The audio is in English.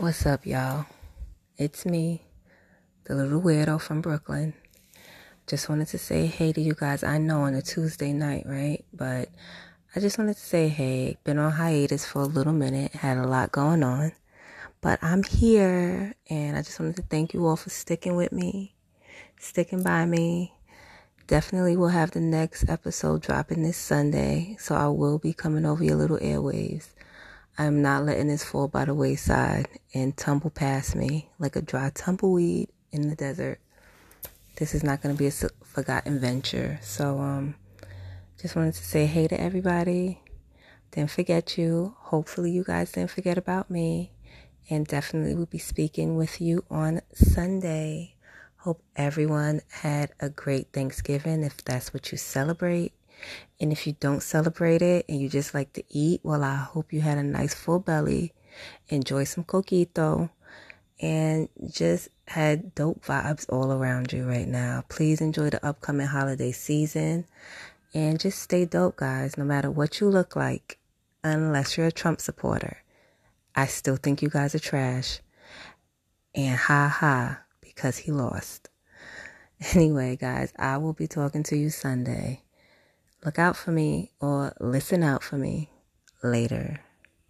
What's up, y'all? It's me, the little weirdo from Brooklyn. Just wanted to say hey to you guys. I know on a Tuesday night, right? But I just wanted to say hey. Been on hiatus for a little minute, had a lot going on. But I'm here, and I just wanted to thank you all for sticking with me, sticking by me. Definitely will have the next episode dropping this Sunday, so I will be coming over your little airwaves. I'm not letting this fall by the wayside and tumble past me like a dry tumbleweed in the desert. This is not going to be a forgotten venture. So, um, just wanted to say hey to everybody. Didn't forget you. Hopefully, you guys didn't forget about me. And definitely will be speaking with you on Sunday. Hope everyone had a great Thanksgiving if that's what you celebrate. And if you don't celebrate it and you just like to eat, well, I hope you had a nice full belly, enjoy some coquito, and just had dope vibes all around you right now. Please enjoy the upcoming holiday season and just stay dope, guys, no matter what you look like, unless you're a Trump supporter. I still think you guys are trash. And ha ha, because he lost. Anyway, guys, I will be talking to you Sunday. Look out for me or listen out for me later.